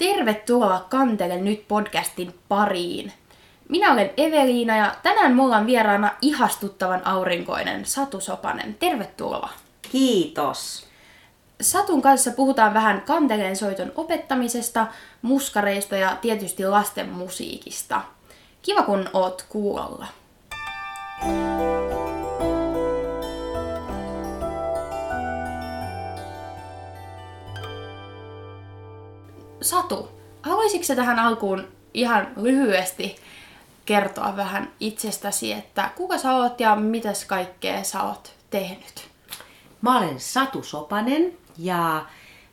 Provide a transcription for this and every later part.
Tervetuloa Kantele nyt podcastin pariin. Minä olen Eveliina ja tänään mulla on vieraana ihastuttavan aurinkoinen Satu Sopanen. Tervetuloa. Kiitos. Satun kanssa puhutaan vähän kanteleen soiton opettamisesta, muskareista ja tietysti lasten musiikista. Kiva kun oot kuulolla. Satu, haluaisitko tähän alkuun ihan lyhyesti kertoa vähän itsestäsi, että kuka sä oot ja mitäs kaikkea sä oot tehnyt? Mä olen Satu Sopanen ja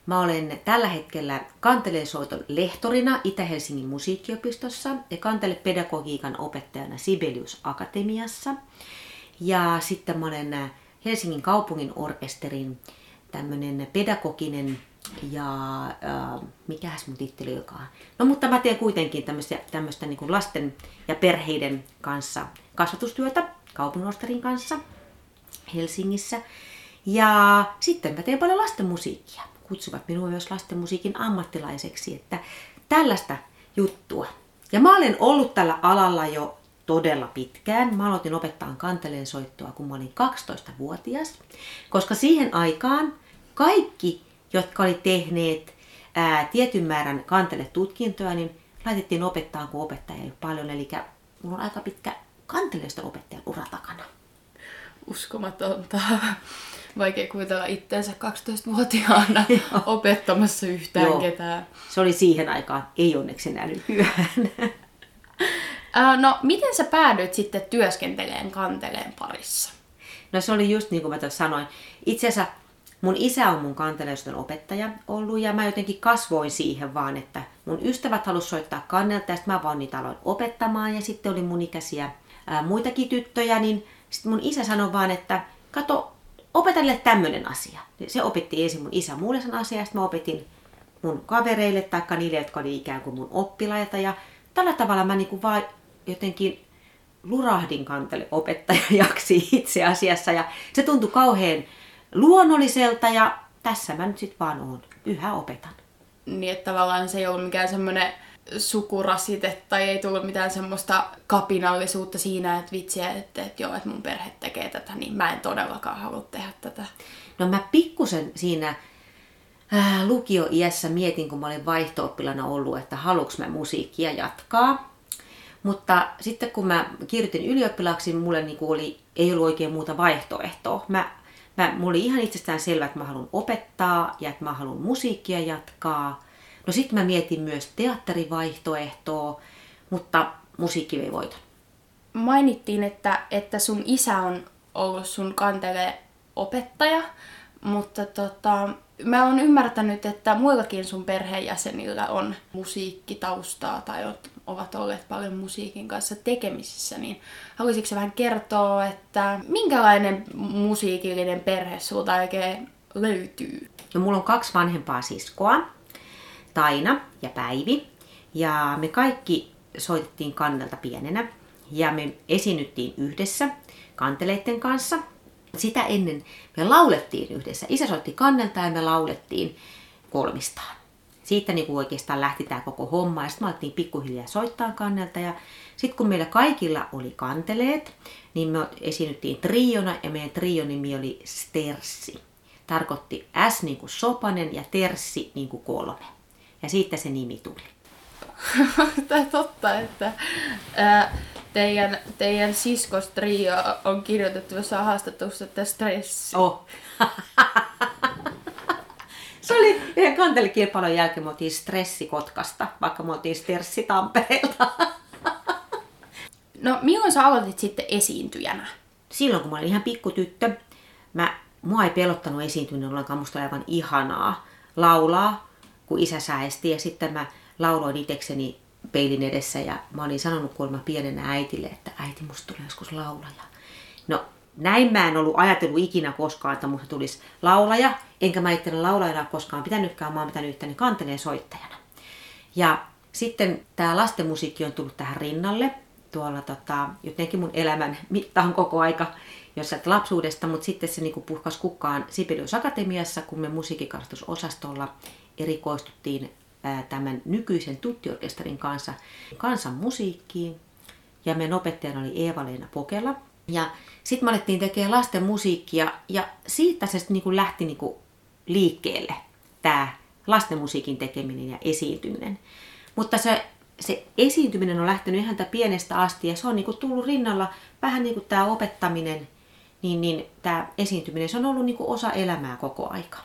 mä olen tällä hetkellä kantelesoiton lehtorina Itä-Helsingin musiikkiopistossa ja kantelepedagogiikan opettajana Sibelius Akatemiassa. Ja sitten mä olen Helsingin kaupungin orkesterin tämmöinen pedagoginen ja äh, mikähän mun titteli olikaan. No mutta mä teen kuitenkin tämmöistä, niin kuin lasten ja perheiden kanssa kasvatustyötä kaupunginorkesterin kanssa Helsingissä. Ja sitten mä teen paljon lastenmusiikkia. Kutsuvat minua myös lastenmusiikin ammattilaiseksi, että tällaista juttua. Ja mä olen ollut tällä alalla jo todella pitkään. Mä aloitin opettaa kanteleen soittoa, kun mä olin 12-vuotias, koska siihen aikaan kaikki, jotka oli tehneet ää, tietyn määrän kanteletutkintoja, niin laitettiin opettaa, kun opettaja ei paljon. Eli mulla on aika pitkä kanteleista opettajan ura takana. Uskomatonta vaikea kuvitella itteensä 12-vuotiaana opettamassa yhtään Joo. ketään. Se oli siihen aikaan, ei onneksi enää nykyään. no, miten sä päädyit sitten työskenteleen kanteleen parissa? No se oli just niin kuin mä sanoin. Itse asiassa mun isä on mun kanteleiston opettaja ollut ja mä jotenkin kasvoin siihen vaan, että mun ystävät halusivat soittaa kannelta ja sitten mä vaan niitä aloin opettamaan ja sitten oli mun ikäisiä ää, muitakin tyttöjä, niin sitten mun isä sanoi vaan, että kato, opeta niille tämmöinen asia. Se opetti ensin mun isä mulle sen asian, ja mä opetin mun kavereille tai niille, jotka oli ikään kuin mun oppilaita. Ja tällä tavalla mä niinku vaan jotenkin lurahdin kantele opettajaksi itse asiassa. Ja se tuntui kauhean luonnolliselta ja tässä mä nyt sitten vaan oon. Yhä opetan. Niin, että tavallaan se ei ollut mikään semmoinen sukurasite tai ei tullut mitään semmoista kapinallisuutta siinä, että vitsiä, että, että joo, että mun perhe tekee tätä, niin mä en todellakaan halua tehdä tätä. No mä pikkusen siinä äh, lukio-iässä mietin, kun mä olin vaihto ollut, että haluuks mä musiikkia jatkaa. Mutta sitten kun mä kirjoitin ylioppilaaksi, niin mulle niinku oli, ei ollut oikein muuta vaihtoehtoa. Mä, mä, mulla oli ihan itsestään selvä, että mä haluan opettaa ja että mä haluan musiikkia jatkaa. No sitten mä mietin myös teatterivaihtoehtoa, mutta musiikki vei voiton. Mainittiin, että, että sun isä on ollut sun kantele opettaja, mutta tota, mä oon ymmärtänyt, että muillakin sun perheenjäsenillä on musiikkitaustaa tai ovat olleet paljon musiikin kanssa tekemisissä, niin haluaisitko vähän kertoa, että minkälainen musiikillinen perhe sulta oikein löytyy? No mulla on kaksi vanhempaa siskoa, Taina ja Päivi. Ja me kaikki soitettiin kannelta pienenä ja me esinyttiin yhdessä kanteleiden kanssa. Sitä ennen me laulettiin yhdessä. Isä soitti kannelta ja me laulettiin kolmistaan. Siitä niin kuin oikeastaan lähti tämä koko homma ja sitten me alettiin pikkuhiljaa soittaa kannelta ja sitten kun meillä kaikilla oli kanteleet, niin me esinyttiin triona ja meidän trion nimi oli Sterssi. Tarkoitti S niin kuin sopanen ja Terssi niin kuin kolme. Ja siitä se nimi tuli. Tämä totta, että ää, teidän, teidän siskostrio on kirjoitettu jossain haastattelussa, että stressi. Oh. se oli yhden kantelikilpailun jälkeen, me oltiin stressikotkasta, vaikka me oltiin stressi Tampereelta. no milloin sä aloitit sitten esiintyjänä? Silloin kun mä olin ihan pikkutyttö, mä, mua ei pelottanut esiintyminen ollenkaan, musta oli aivan ihanaa laulaa kun isä säesti ja sitten mä lauloin itsekseni peilin edessä ja mä olin sanonut kuulemma pienenä äitille, että äiti musta tulee joskus laulaja. No näin mä en ollut ajatellut ikinä koskaan, että musta tulisi laulaja, enkä mä itteni laulajana koskaan pitänytkään, mä oon pitänyt itteni kanteleen soittajana. Ja sitten tämä lastenmusiikki on tullut tähän rinnalle tuolla tota, jotenkin mun elämän mittaan koko aika jossain lapsuudesta, mutta sitten se niinku puhkas kukkaan Sibelius Akatemiassa, kun me musiikkikastusosastolla erikoistuttiin tämän nykyisen tuttiorkesterin kanssa kansan musiikkiin. Ja meidän opettajana oli Eeva-Leena Pokela. Ja sitten me alettiin tekemään lasten musiikkia ja siitä se niin kuin lähti niin kuin liikkeelle tämä lasten musiikin tekeminen ja esiintyminen. Mutta se, se esiintyminen on lähtenyt ihan pienestä asti ja se on niin kuin tullut rinnalla vähän niin kuin tämä opettaminen, niin, niin tämä esiintyminen, se on ollut niin kuin osa elämää koko aika.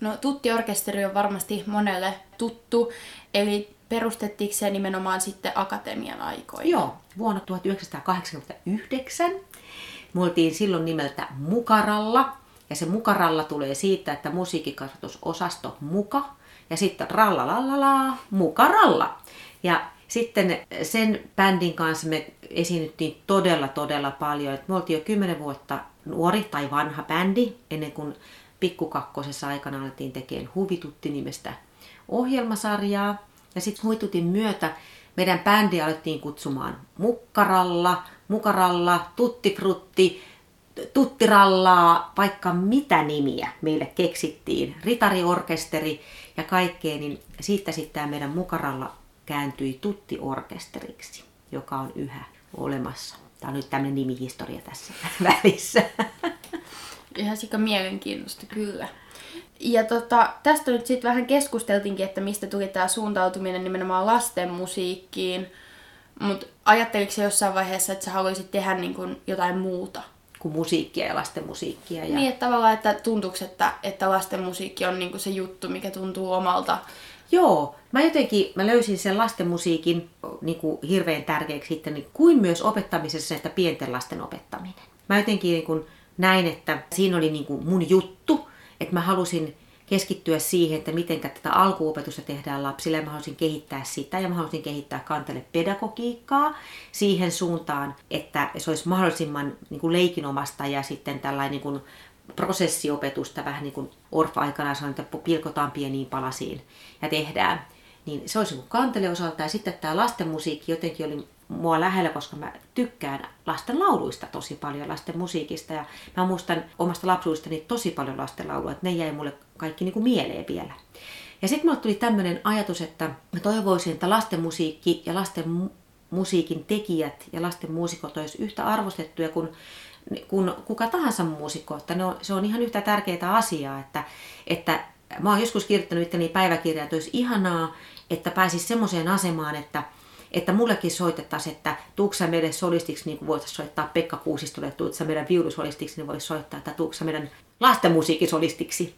No tuttiorkesteri on varmasti monelle tuttu, eli perustettiinko se nimenomaan sitten akatemian aikoina? Joo, vuonna 1989. Me oltiin silloin nimeltä Mukaralla, ja se Mukaralla tulee siitä, että musiikkikasvatusosasto Muka, ja sitten ralla Mukaralla. Ja sitten sen bändin kanssa me esiinnyttiin todella, todella paljon. Me oltiin jo kymmenen vuotta nuori tai vanha bändi, ennen kuin pikkukakkosessa aikana alettiin tekemään Huvitutti-nimestä ohjelmasarjaa. Ja sitten Huitutin myötä meidän bändi alettiin kutsumaan Mukkaralla, Mukaralla, Tuttifrutti, Tuttirallaa, vaikka mitä nimiä meille keksittiin, ritariorkesteri ja kaikkea, niin siitä sitten meidän Mukaralla kääntyi Tuttiorkesteriksi, joka on yhä olemassa. Tämä on nyt tämmöinen nimihistoria tässä välissä. Ihan sika mielenkiintoista, kyllä. Ja tota, tästä nyt sitten vähän keskusteltiinkin, että mistä tuli tämä suuntautuminen nimenomaan lasten musiikkiin. Mutta ajatteliko se jossain vaiheessa, että sä haluaisit tehdä niin kuin jotain muuta? Kuin musiikkia ja lasten musiikkia. Ja... Niin, että tavallaan, että tuntuuko, että, että lasten musiikki on niin kuin se juttu, mikä tuntuu omalta Joo, mä jotenkin mä löysin sen lastenmusiikin niin kuin hirveän tärkeäksi sitten, niin kuin myös opettamisessa, että pienten lasten opettaminen. Mä jotenkin niin kuin näin, että siinä oli niin kuin mun juttu, että mä halusin keskittyä siihen, että miten tätä alkuopetusta tehdään lapsille ja mä halusin kehittää sitä ja mä halusin kehittää kantele pedagogiikkaa siihen suuntaan, että se olisi mahdollisimman niin kuin leikinomasta ja sitten tällainen niin kuin prosessiopetusta vähän niin kuin Orfa-aikana sanoi, että pilkotaan pieniin palasiin ja tehdään. Niin se olisi niin kantele osalta. Ja sitten tämä lastenmusiikki jotenkin oli mua lähellä, koska mä tykkään lasten lauluista tosi paljon, lasten musiikista. Ja mä muistan omasta lapsuudestani tosi paljon lasten laulua, että ne jäi mulle kaikki niin kuin mieleen vielä. Ja sitten mulle tuli tämmöinen ajatus, että mä toivoisin, että lasten musiikki ja lasten musiikin tekijät ja lasten muusikot olisi yhtä arvostettuja kuin kuin kuka tahansa muusikko. Että ne on, se on ihan yhtä tärkeää asiaa, että, että mä oon joskus kirjoittanut itteni päiväkirjaa, että olisi ihanaa, että pääsis semmoiseen asemaan, että, että mullekin soitettaisiin, että tuuksa meidän solistiksi, niin kuin voitaisiin soittaa Pekka Kuusistolle, tuutsa meidän viulusolistiksi, niin voisi soittaa, että tuuksa meidän lastenmusiikisolistiksi.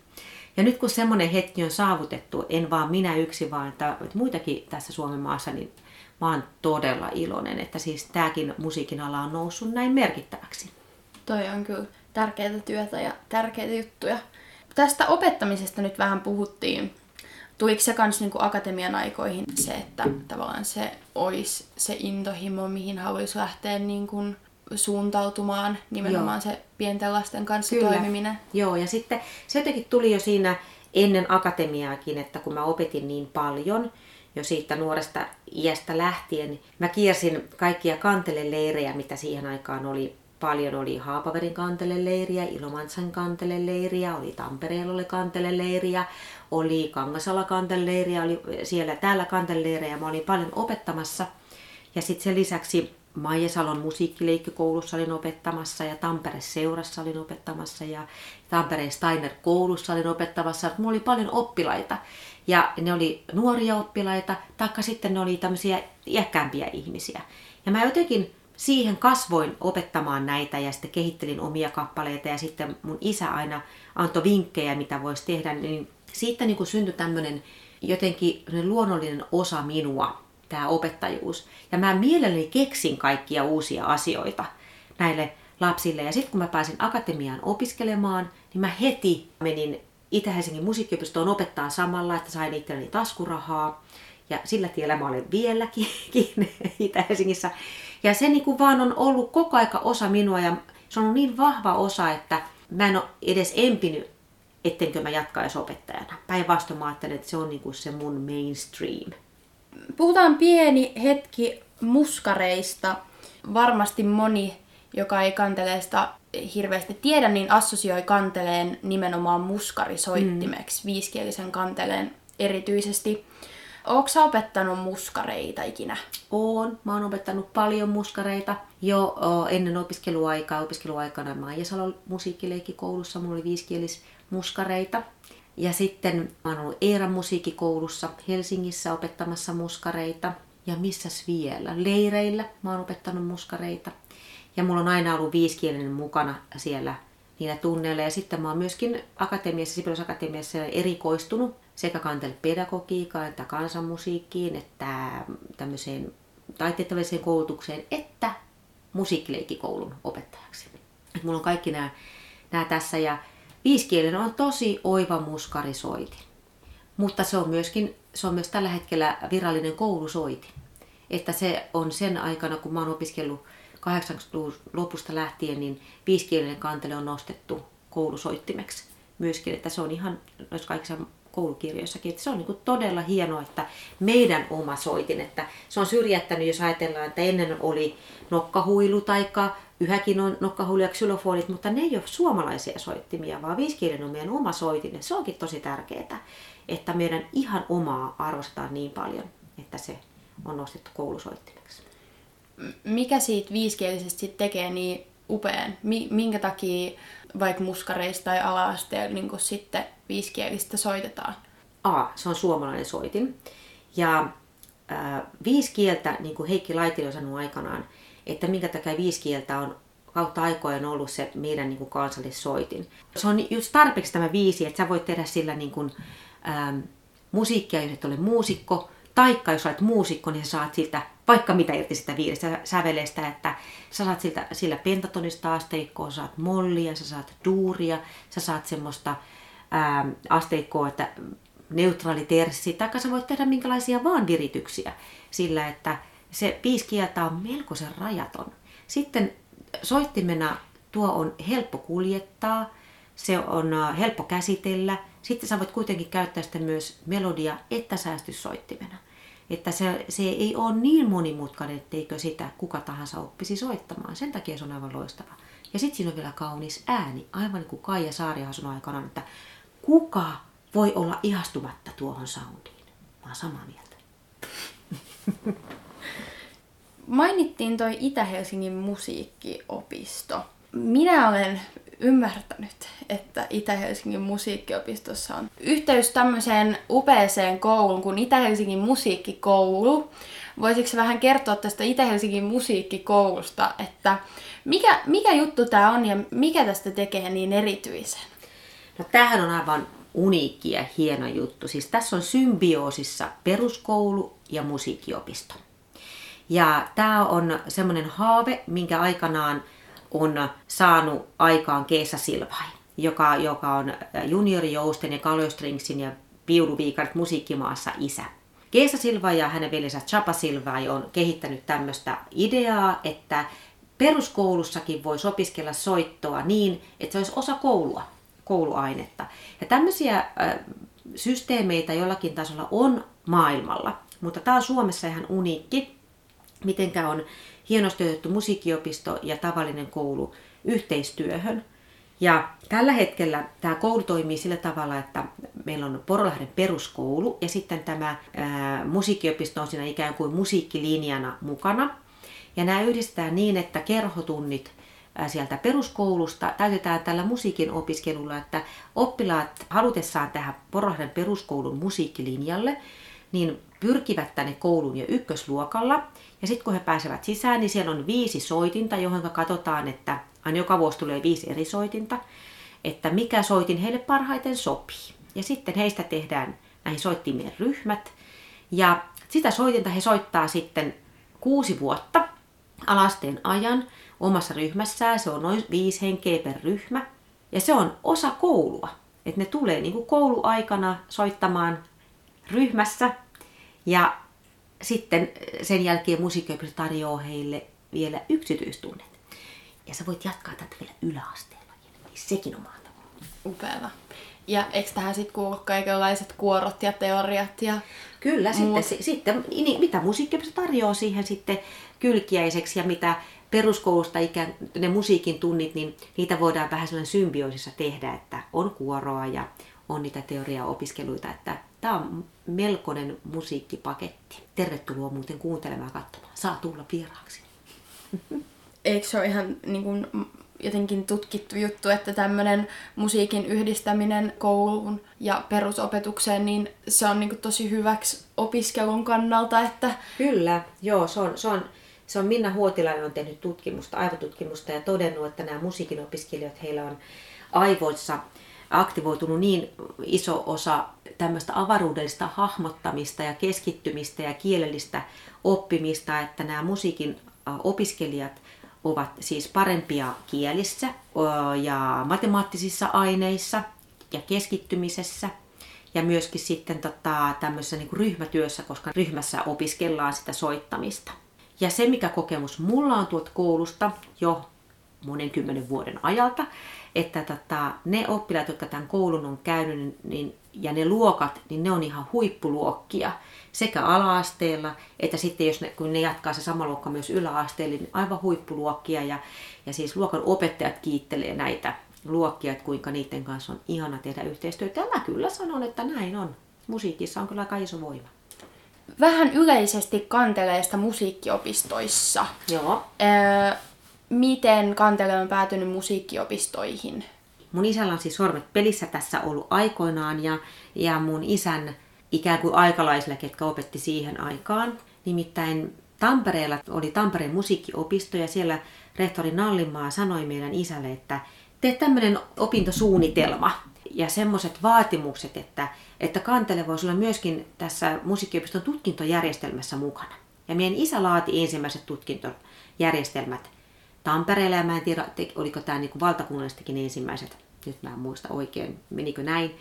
Ja nyt kun semmoinen hetki on saavutettu, en vaan minä yksi, vaan että muitakin tässä Suomen maassa, niin mä oon todella iloinen, että siis tämäkin musiikin ala on noussut näin merkittäväksi. Toi on kyllä tärkeää työtä ja tärkeitä juttuja. Tästä opettamisesta nyt vähän puhuttiin. Tuliko se kans niinku akatemian aikoihin se, että tavallaan se olisi se intohimo, mihin haluaisi lähteä niinku suuntautumaan, nimenomaan Joo. se pienten lasten kanssa Kyllä. toimiminen? Joo, ja sitten se jotenkin tuli jo siinä ennen akatemiaakin, että kun mä opetin niin paljon, jo siitä nuoresta iästä lähtien. Mä kiersin kaikkia kanteleleirejä, mitä siihen aikaan oli paljon oli Haapaverin kanteleleiriä, Ilomantsan kanteleleiriä, oli Tampereella oli kanteleleiriä, oli Kangasala kanteleleiriä, oli siellä täällä kanteleleiriä. Mä olin paljon opettamassa. Ja sitten sen lisäksi Maijasalon musiikkileikkikoulussa olin opettamassa ja Tampere seurassa olin opettamassa ja Tampereen Steiner koulussa olin opettamassa. Mulla oli paljon oppilaita ja ne oli nuoria oppilaita, taikka sitten ne oli tämmöisiä iäkkäämpiä ihmisiä. Ja mä jotenkin siihen kasvoin opettamaan näitä ja sitten kehittelin omia kappaleita ja sitten mun isä aina antoi vinkkejä, mitä voisi tehdä, niin siitä niin kuin syntyi tämmöinen jotenkin luonnollinen osa minua, tämä opettajuus. Ja mä mielelläni keksin kaikkia uusia asioita näille lapsille. Ja sitten kun mä pääsin akatemiaan opiskelemaan, niin mä heti menin Itä-Helsingin musiikkiopistoon opettaa samalla, että sain itselleni taskurahaa. Ja sillä tiellä mä olen vieläkin Itä-Helsingissä. Ja se niin kuin vaan on ollut koko aika osa minua ja se on ollut niin vahva osa, että mä en ole edes empinyt, ettenkö mä jatkaisi opettajana. Päinvastoin mä ajattelen, että se on niin kuin se mun mainstream. Puhutaan pieni hetki muskareista. Varmasti moni, joka ei kanteleesta hirveästi tiedä, niin assosioi kanteleen nimenomaan muskarisoittimeksi, mm. viiskielisen kanteleen erityisesti. Oletko sä opettanut muskareita ikinä? Oon. Mä oon opettanut paljon muskareita jo ennen opiskeluaikaa. Opiskeluaikana Maijasalon musiikkileikkikoulussa mulla oli viiskielis muskareita. Ja sitten mä oon ollut Eeran musiikkikoulussa Helsingissä opettamassa muskareita. Ja missäs vielä? Leireillä mä oon opettanut muskareita. Ja mulla on aina ollut viiskielinen mukana siellä niillä tunneilla. Ja sitten mä oon myöskin akatemiassa, Sibelius Akatemiassa erikoistunut sekä kantelepedagogiikkaan että kansanmusiikkiin, että tämmöiseen taiteelliseen koulutukseen, että musiikkileikkikoulun opettajaksi. Et mulla on kaikki nämä, nämä tässä ja viiskielinen on tosi oiva muskarisoitin. Mutta se on, myöskin, se on myös tällä hetkellä virallinen koulusoitin. Että se on sen aikana, kun mä oon opiskellut 80-luvun lopusta lähtien, niin viiskielinen kantele on nostettu koulusoittimeksi myöskin, että se on ihan noissa kaikissa koulukirjoissakin, että se on niin todella hienoa, että meidän oma soitin, että se on syrjättänyt, jos ajatellaan, että ennen oli nokkahuilu tai yhäkin on nokkahuilu ja xylofonit, mutta ne ei ole suomalaisia soittimia, vaan viiskielinen on meidän oma soitin. Se onkin tosi tärkeää, että meidän ihan omaa arvostetaan niin paljon, että se on nostettu koulusoittimeksi mikä siitä viisikielisestä tekee niin upean? Minkä takia vaikka muskareista tai ala-asteella niin sitten viisikielistä soitetaan? A, se on suomalainen soitin. Ja äh, viisi kieltä, niin kuin Heikki Laitila on sanonut aikanaan, että minkä takia viisi kieltä on kautta aikojen ollut se meidän niin kuin kansallissoitin. Se on just tarpeeksi tämä viisi, että sä voit tehdä sillä niin kuin, ähm, musiikkia, jos et ole muusikko, taikka jos olet muusikko, niin sä saat siltä vaikka mitä irti sitä viidestä sävelestä, että sä saat siltä, sillä pentatonista asteikkoa, saat mollia, sä saat duuria, sä saat semmoista ää, asteikkoa, että neutraali terssi, tai sä voit tehdä minkälaisia vaan virityksiä sillä, että se piiskieltä on melkoisen rajaton. Sitten soittimena tuo on helppo kuljettaa, se on helppo käsitellä, sitten sä voit kuitenkin käyttää sitä myös melodia että säästyssoittimena että se, se ei ole niin monimutkainen, etteikö sitä kuka tahansa oppisi soittamaan. Sen takia se on aivan loistava. Ja sitten siinä on vielä kaunis ääni, aivan niin kuin Kaija Saarihan sanoi aikanaan, että kuka voi olla ihastumatta tuohon soundiin. Mä oon samaa mieltä. Mainittiin toi Itä-Helsingin musiikkiopisto. Minä olen ymmärtänyt, että Itä-Helsingin musiikkiopistossa on yhteys tämmöiseen upeeseen kouluun kuin Itä-Helsingin musiikkikoulu. Voisitko vähän kertoa tästä Itä-Helsingin musiikkikoulusta, että mikä, mikä juttu tämä on ja mikä tästä tekee niin erityisen? No tämähän on aivan uniikki ja hieno juttu. Siis tässä on symbioosissa peruskoulu ja musiikkiopisto. Ja tämä on semmoinen haave, minkä aikanaan on saanut aikaan Keesa Silvai, joka, joka on juniori Jousten ja Kalostringsin ja Viuluviikarit musiikkimaassa isä. Keesa Silva ja hänen veljensä Chapa Silvai on kehittänyt tämmöistä ideaa, että peruskoulussakin voisi opiskella soittoa niin, että se olisi osa koulua, kouluainetta. Ja tämmöisiä äh, systeemeitä jollakin tasolla on maailmalla, mutta tämä on Suomessa ihan uniikki, mitenkä on hienosti otettu musiikkiopisto ja tavallinen koulu yhteistyöhön. Ja tällä hetkellä tämä koulu toimii sillä tavalla, että meillä on Porolahden peruskoulu ja sitten tämä ää, musiikkiopisto on siinä ikään kuin musiikkilinjana mukana. Ja nämä yhdistetään niin, että kerhotunnit sieltä peruskoulusta täytetään tällä musiikin opiskelulla, että oppilaat halutessaan tähän Porolahden peruskoulun musiikkilinjalle, niin pyrkivät tänne kouluun jo ykkösluokalla. Ja sitten kun he pääsevät sisään, niin siellä on viisi soitinta, johon katsotaan, että aina joka vuosi tulee viisi eri soitinta, että mikä soitin heille parhaiten sopii. Ja sitten heistä tehdään näihin soittimien ryhmät. Ja sitä soitinta he soittaa sitten kuusi vuotta alasteen ajan omassa ryhmässään. Se on noin viisi henkeä per ryhmä. Ja se on osa koulua. Että ne tulee niin kuin kouluaikana soittamaan ryhmässä ja sitten sen jälkeen musiikkiopisto tarjoaa heille vielä yksityistunnit. Ja sä voit jatkaa tätä vielä yläasteella. Niin sekin on mahtavaa. Upeaa. Ja eikö tähän sitten kuulu kaikenlaiset kuorot ja teoriat ja Kyllä, muut? sitten, sitten niin, mitä musiikkiopisto tarjoaa siihen sitten kylkiäiseksi ja mitä peruskoulusta ikään ne musiikin tunnit, niin niitä voidaan vähän sellainen symbioosissa tehdä, että on kuoroa ja on niitä teoriaopiskeluita, että Tämä on melkoinen musiikkipaketti. Tervetuloa muuten kuuntelemaan ja katsomaan. Saa tulla vieraaksi. Eikö se ole ihan niin kuin, jotenkin tutkittu juttu, että tämmöinen musiikin yhdistäminen kouluun ja perusopetukseen, niin se on niin kuin tosi hyväksi opiskelun kannalta, että... Kyllä, joo, se on, se on, se on Minna Huotilainen on tehnyt tutkimusta, aivotutkimusta ja todennut, että nämä musiikin opiskelijat, heillä on aivoissa aktivoitunut niin iso osa tämmöistä avaruudellista hahmottamista ja keskittymistä ja kielellistä oppimista, että nämä musiikin opiskelijat ovat siis parempia kielissä ja matemaattisissa aineissa ja keskittymisessä ja myöskin sitten tota, tämmöisessä niin ryhmätyössä, koska ryhmässä opiskellaan sitä soittamista. Ja se, mikä kokemus mulla on tuolta koulusta jo monen kymmenen vuoden ajalta, että tota, ne oppilaat, jotka tämän koulun on käynyt, niin, ja ne luokat, niin ne on ihan huippuluokkia sekä ala-asteella, että sitten jos ne, kun ne jatkaa se sama luokka myös yläasteelle, niin aivan huippuluokkia. Ja, ja siis luokan opettajat kiittelee näitä luokkia, että kuinka niiden kanssa on ihana tehdä yhteistyötä. Ja mä kyllä sanon, että näin on. Musiikissa on kyllä aika iso voima. Vähän yleisesti kanteleesta musiikkiopistoissa. Joo. Öö, miten Kantele on päätynyt musiikkiopistoihin? Mun isällä on siis sormet pelissä tässä ollut aikoinaan ja, ja mun isän ikään kuin aikalaisille, ketkä opetti siihen aikaan. Nimittäin Tampereella oli Tampereen musiikkiopisto ja siellä rehtori Nallimaa sanoi meidän isälle, että tee tämmöinen opintosuunnitelma ja semmoiset vaatimukset, että, että kantele voisi olla myöskin tässä musiikkiopiston tutkintojärjestelmässä mukana. Ja meidän isä laati ensimmäiset tutkintojärjestelmät Tampereella ja mä en tiedä, oliko tämä niin valtakunnallistakin ensimmäiset, nyt mä en muista oikein, menikö näin.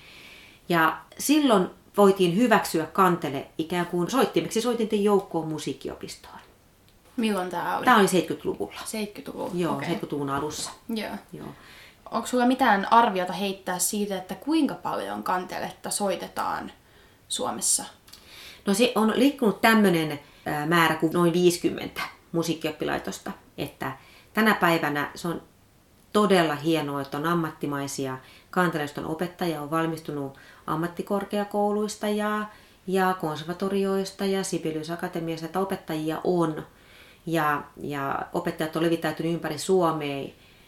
Ja silloin voitiin hyväksyä kantele ikään kuin soittimeksi soitinten joukkoon musiikkiopistoon. Milloin tämä oli? Tämä oli 70-luvulla. 70-luvulla? Joo, okay. 70-luvun alussa. Joo. Joo. Onko sulla mitään arviota heittää siitä, että kuinka paljon kanteletta soitetaan Suomessa? No se on liikkunut tämmöinen määrä kuin noin 50 musiikkioppilaitosta, että tänä päivänä se on todella hienoa, että on ammattimaisia kanteleston opettajia, on valmistunut ammattikorkeakouluista ja, ja konservatorioista ja Sibelius Akatemiasta, että opettajia on. Ja, ja opettajat on levittäytynyt ympäri Suomea.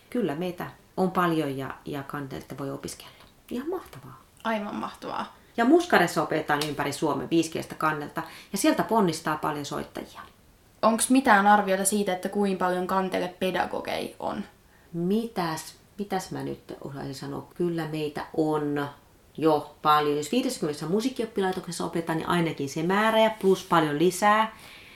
Kyllä meitä on paljon ja, ja kanteletta voi opiskella. Ihan mahtavaa. Aivan mahtavaa. Ja Muskaressa opetetaan ympäri Suomen viiskeistä kannelta ja sieltä ponnistaa paljon soittajia. Onko mitään arviota siitä, että kuinka paljon kantele pedagogei on? Mitäs, mitäs mä nyt osaisin sanoa? Kyllä meitä on jo paljon. Jos 50 musiikkioppilaitoksessa opetetaan, niin ainakin se määrä ja plus paljon lisää,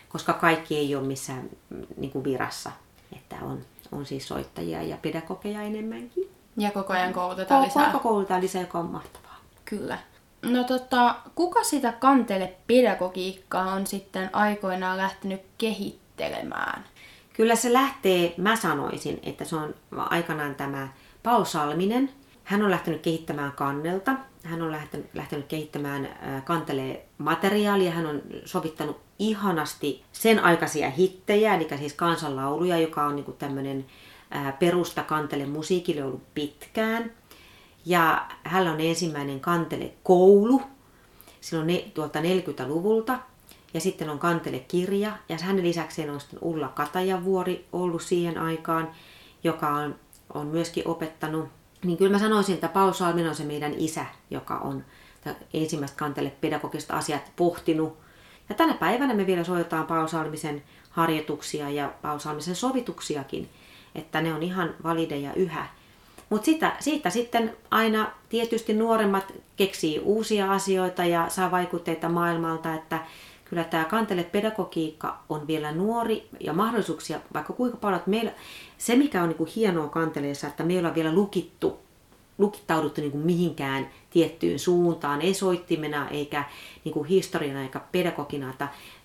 koska kaikki ei ole missään mm, niin kuin virassa. Että on, on siis soittajia ja pedagogeja enemmänkin. Ja koko ajan koulutetaan koko, lisää. Koko koulutetaan lisää, joka on mahtavaa. Kyllä. No tota, kuka sitä kantele pedagogiikkaa on sitten aikoinaan lähtenyt kehittelemään? Kyllä se lähtee, mä sanoisin, että se on aikanaan tämä Paul Salminen. Hän on lähtenyt kehittämään kannelta. Hän on lähtenyt, lähtenyt kehittämään kantelee materiaalia. Hän on sovittanut ihanasti sen aikaisia hittejä, eli siis kansanlauluja, joka on niin tämmöinen perusta kantele musiikille ollut pitkään. Ja hän on ensimmäinen kantele koulu, silloin tuolta 40-luvulta. Ja sitten on kantelekirja ja hänen lisäkseen on sitten Ulla Katajavuori ollut siihen aikaan, joka on, on myöskin opettanut. Niin kyllä mä sanoisin, että Paul Salmin on se meidän isä, joka on ensimmäistä kantele pedagogista asiat pohtinut. Ja tänä päivänä me vielä soitetaan Paul Salmisen harjoituksia ja Paul Salmisen sovituksiakin, että ne on ihan valideja yhä. Mutta siitä sitten aina tietysti nuoremmat keksii uusia asioita ja saa vaikutteita maailmalta, että kyllä tämä kantele pedagogiikka on vielä nuori ja mahdollisuuksia vaikka kuinka paljon. Että meillä, se mikä on niin kuin hienoa kanteleessa, että meillä on vielä lukittu, lukittauduttu niin kuin mihinkään tiettyyn suuntaan, ei soittimena eikä niin kuin historiana eikä pedagogina.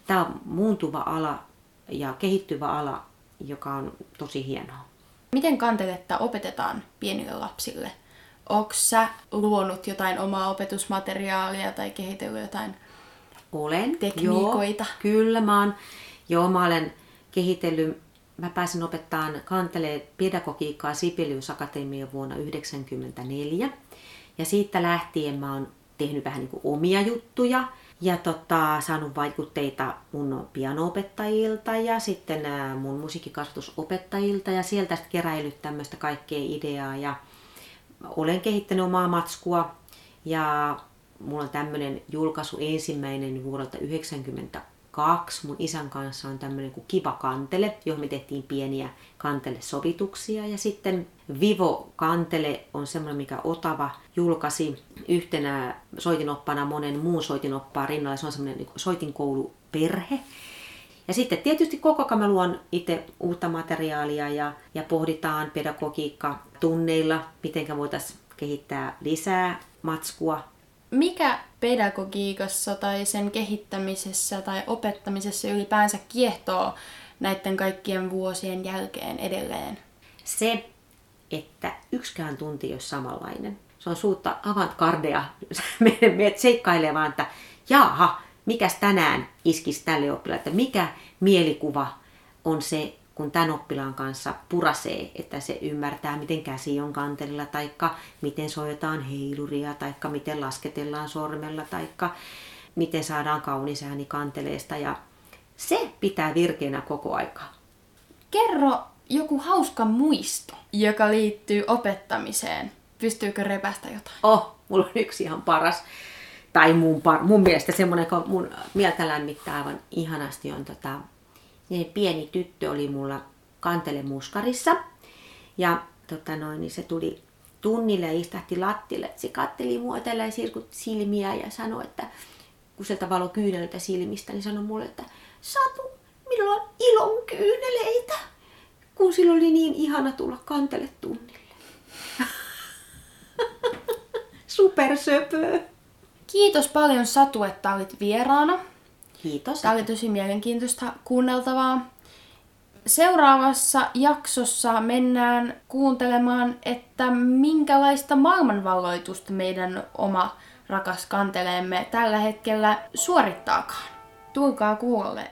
Tämä on muuntuva ala ja kehittyvä ala, joka on tosi hienoa. Miten kanteletta opetetaan pienille lapsille? Onko sä luonut jotain omaa opetusmateriaalia tai kehitellyt jotain olen, tekniikoita? Joo, kyllä, mä oon, joo, mä olen kehitellyt, mä pääsin opettamaan kantelee pedagogiikkaa Sibelius Akatemia vuonna 1994. Ja siitä lähtien mä oon tehnyt vähän niin kuin omia juttuja ja tota, saanut vaikutteita mun pianoopettajilta ja sitten mun musiikkikasvatusopettajilta ja sieltä sitten keräillyt tämmöistä kaikkea ideaa. Ja olen kehittänyt omaa matskua. Ja mulla on tämmöinen julkaisu ensimmäinen vuodelta 92. Mun isän kanssa on tämmöinen kuin Kiva Kantele, johon me tehtiin pieniä kantelesovituksia. Ja sitten Vivo Kantele on semmoinen, mikä Otava julkaisi yhtenä soitinoppana monen muun soitinoppaan rinnalla. Se on semmoinen niin soitinkouluperhe. Ja sitten tietysti koko ajan mä luon itse uutta materiaalia ja, ja pohditaan pedagogiikka tunneilla, miten voitaisiin kehittää lisää matskua mikä pedagogiikassa tai sen kehittämisessä tai opettamisessa ylipäänsä kiehtoo näiden kaikkien vuosien jälkeen edelleen? Se, että yksikään tunti ei ole samanlainen. Se on suutta avantgardea. Meidät seikkailee vaan, että jaha, mikäs tänään iskisi tälle oppilaalle, että mikä mielikuva on se, kun tämän oppilaan kanssa purasee, että se ymmärtää, miten käsi on kantelilla, tai miten soitetaan heiluria, tai miten lasketellaan sormella, tai miten saadaan kaunis ääni kanteleesta. Ja se pitää virkeänä koko aikaa. Kerro joku hauska muisto, joka liittyy opettamiseen. Pystyykö repästä jotain? Oh, mulla on yksi ihan paras. Tai mun, par, mun mielestä semmoinen, kun mun mieltä lämmittää aivan ihanasti, on tota, niin pieni tyttö oli mulla kantelemuskarissa. Ja tota noin, niin se tuli tunnille ja istahti lattille. Se katteli mua tällä ja sirkutti silmiä ja sanoi, että kun sieltä valo kyyneltä silmistä, niin sanoi mulle, että Satu, minulla on ilon kyyneleitä. Kun sillä oli niin ihana tulla kantele tunnille. Supersöpö. Kiitos paljon Satu, että olit vieraana. Kiitos. Tämä oli tosi mielenkiintoista kuunneltavaa. Seuraavassa jaksossa mennään kuuntelemaan, että minkälaista maailmanvalloitusta meidän oma rakas kanteleemme tällä hetkellä suorittaakaan. Tulkaa kuulolle